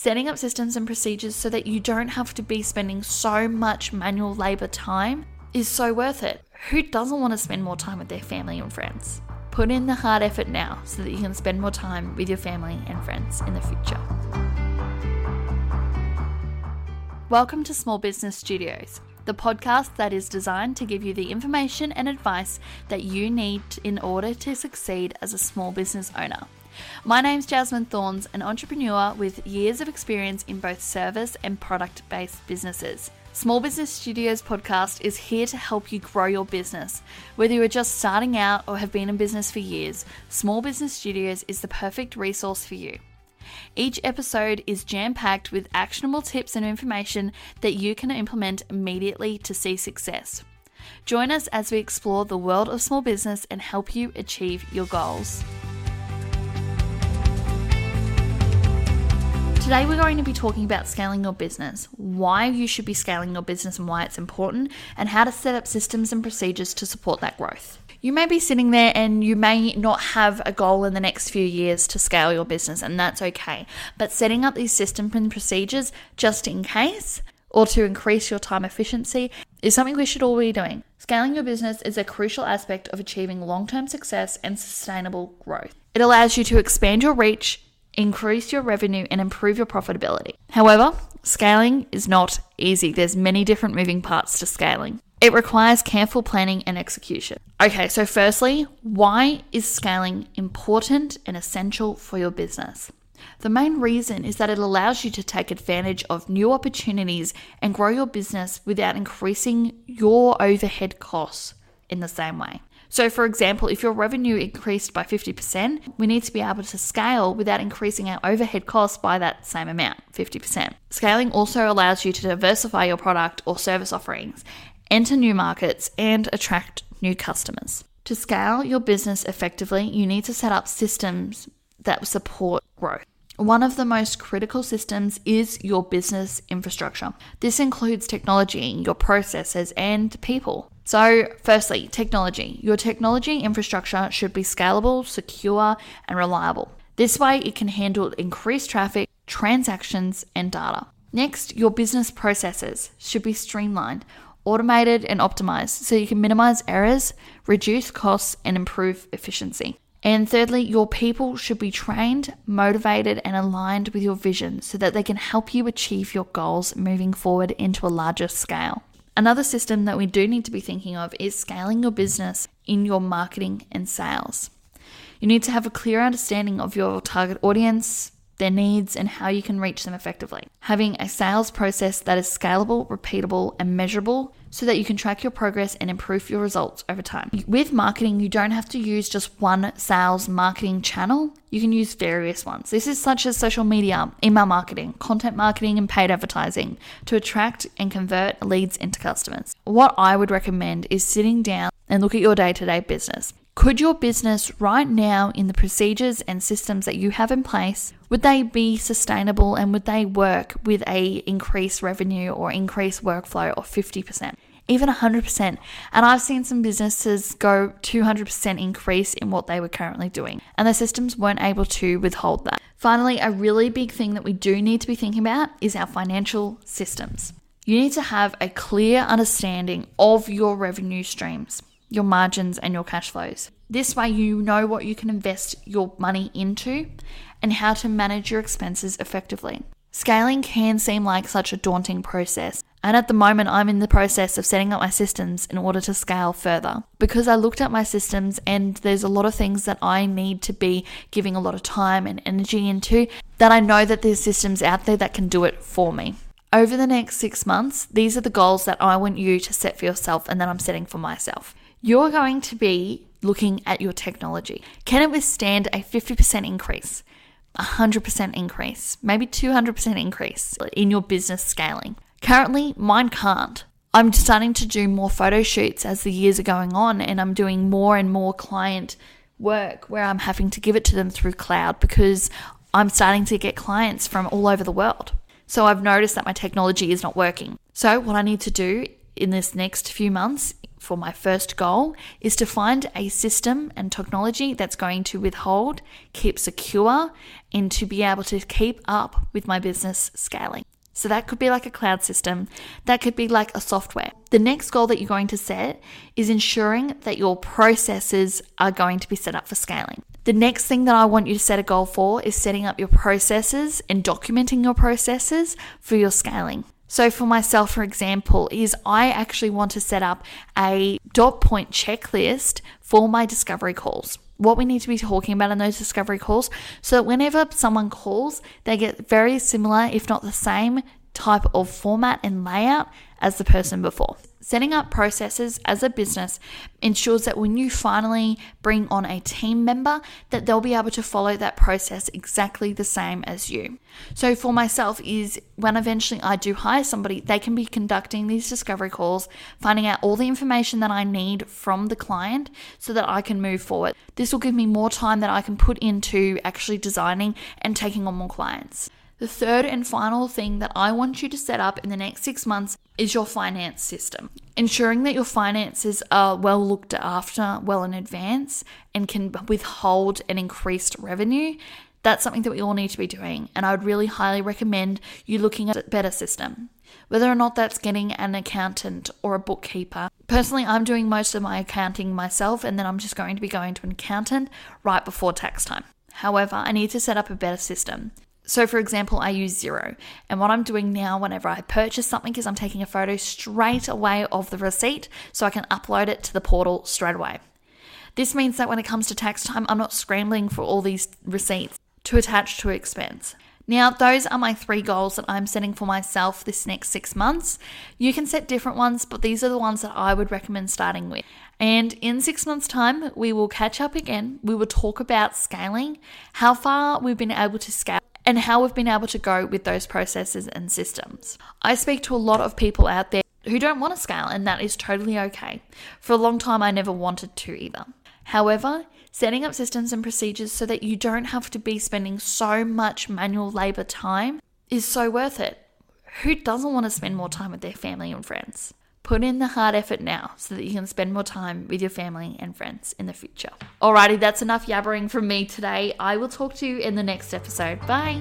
Setting up systems and procedures so that you don't have to be spending so much manual labor time is so worth it. Who doesn't want to spend more time with their family and friends? Put in the hard effort now so that you can spend more time with your family and friends in the future. Welcome to Small Business Studios, the podcast that is designed to give you the information and advice that you need in order to succeed as a small business owner. My name's Jasmine Thorns, an entrepreneur with years of experience in both service and product based businesses. Small Business Studios podcast is here to help you grow your business. Whether you are just starting out or have been in business for years, Small Business Studios is the perfect resource for you. Each episode is jam packed with actionable tips and information that you can implement immediately to see success. Join us as we explore the world of small business and help you achieve your goals. Today, we're going to be talking about scaling your business, why you should be scaling your business and why it's important, and how to set up systems and procedures to support that growth. You may be sitting there and you may not have a goal in the next few years to scale your business, and that's okay. But setting up these systems and procedures just in case or to increase your time efficiency is something we should all be doing. Scaling your business is a crucial aspect of achieving long term success and sustainable growth. It allows you to expand your reach increase your revenue and improve your profitability. However, scaling is not easy. There's many different moving parts to scaling. It requires careful planning and execution. Okay, so firstly, why is scaling important and essential for your business? The main reason is that it allows you to take advantage of new opportunities and grow your business without increasing your overhead costs in the same way. So, for example, if your revenue increased by 50%, we need to be able to scale without increasing our overhead costs by that same amount, 50%. Scaling also allows you to diversify your product or service offerings, enter new markets, and attract new customers. To scale your business effectively, you need to set up systems that support growth. One of the most critical systems is your business infrastructure. This includes technology, your processes, and people. So, firstly, technology. Your technology infrastructure should be scalable, secure, and reliable. This way, it can handle increased traffic, transactions, and data. Next, your business processes should be streamlined, automated, and optimized so you can minimize errors, reduce costs, and improve efficiency. And thirdly, your people should be trained, motivated, and aligned with your vision so that they can help you achieve your goals moving forward into a larger scale. Another system that we do need to be thinking of is scaling your business in your marketing and sales. You need to have a clear understanding of your target audience, their needs, and how you can reach them effectively. Having a sales process that is scalable, repeatable, and measurable so that you can track your progress and improve your results over time. With marketing, you don't have to use just one sales marketing channel. You can use various ones. This is such as social media, email marketing, content marketing, and paid advertising to attract and convert leads into customers. What I would recommend is sitting down and look at your day to day business. Could your business right now, in the procedures and systems that you have in place, would they be sustainable and would they work with a increased revenue or increased workflow of 50%? Even 100%. And I've seen some businesses go 200% increase in what they were currently doing, and the systems weren't able to withhold that. Finally, a really big thing that we do need to be thinking about is our financial systems. You need to have a clear understanding of your revenue streams your margins, and your cash flows. This way, you know what you can invest your money into and how to manage your expenses effectively. Scaling can seem like such a daunting process, and at the moment, I'm in the process of setting up my systems in order to scale further. Because I looked at my systems, and there's a lot of things that I need to be giving a lot of time and energy into, that I know that there's systems out there that can do it for me. Over the next six months, these are the goals that I want you to set for yourself and that I'm setting for myself you're going to be looking at your technology. Can it withstand a 50% increase, 100% increase, maybe 200% increase in your business scaling? Currently, mine can't. I'm starting to do more photo shoots as the years are going on, and I'm doing more and more client work where I'm having to give it to them through cloud because I'm starting to get clients from all over the world. So I've noticed that my technology is not working. So, what I need to do in this next few months for my first goal is to find a system and technology that's going to withhold, keep secure, and to be able to keep up with my business scaling. So that could be like a cloud system, that could be like a software. The next goal that you're going to set is ensuring that your processes are going to be set up for scaling. The next thing that I want you to set a goal for is setting up your processes and documenting your processes for your scaling. So for myself, for example, is I actually want to set up a dot point checklist for my discovery calls. What we need to be talking about in those discovery calls so that whenever someone calls, they get very similar, if not the same, type of format and layout as the person before. Setting up processes as a business ensures that when you finally bring on a team member that they'll be able to follow that process exactly the same as you. So for myself is when eventually I do hire somebody, they can be conducting these discovery calls, finding out all the information that I need from the client so that I can move forward. This will give me more time that I can put into actually designing and taking on more clients. The third and final thing that I want you to set up in the next six months is your finance system. Ensuring that your finances are well looked after well in advance and can withhold an increased revenue. That's something that we all need to be doing. And I would really highly recommend you looking at a better system. Whether or not that's getting an accountant or a bookkeeper. Personally, I'm doing most of my accounting myself, and then I'm just going to be going to an accountant right before tax time. However, I need to set up a better system. So, for example, I use Xero. And what I'm doing now, whenever I purchase something, is I'm taking a photo straight away of the receipt so I can upload it to the portal straight away. This means that when it comes to tax time, I'm not scrambling for all these receipts to attach to expense. Now, those are my three goals that I'm setting for myself this next six months. You can set different ones, but these are the ones that I would recommend starting with. And in six months' time, we will catch up again. We will talk about scaling, how far we've been able to scale and how we've been able to go with those processes and systems. I speak to a lot of people out there who don't want to scale, and that is totally okay. For a long time, I never wanted to either. However, setting up systems and procedures so that you don't have to be spending so much manual labor time is so worth it. Who doesn't want to spend more time with their family and friends? Put in the hard effort now so that you can spend more time with your family and friends in the future. Alrighty, that's enough yabbering from me today. I will talk to you in the next episode. Bye.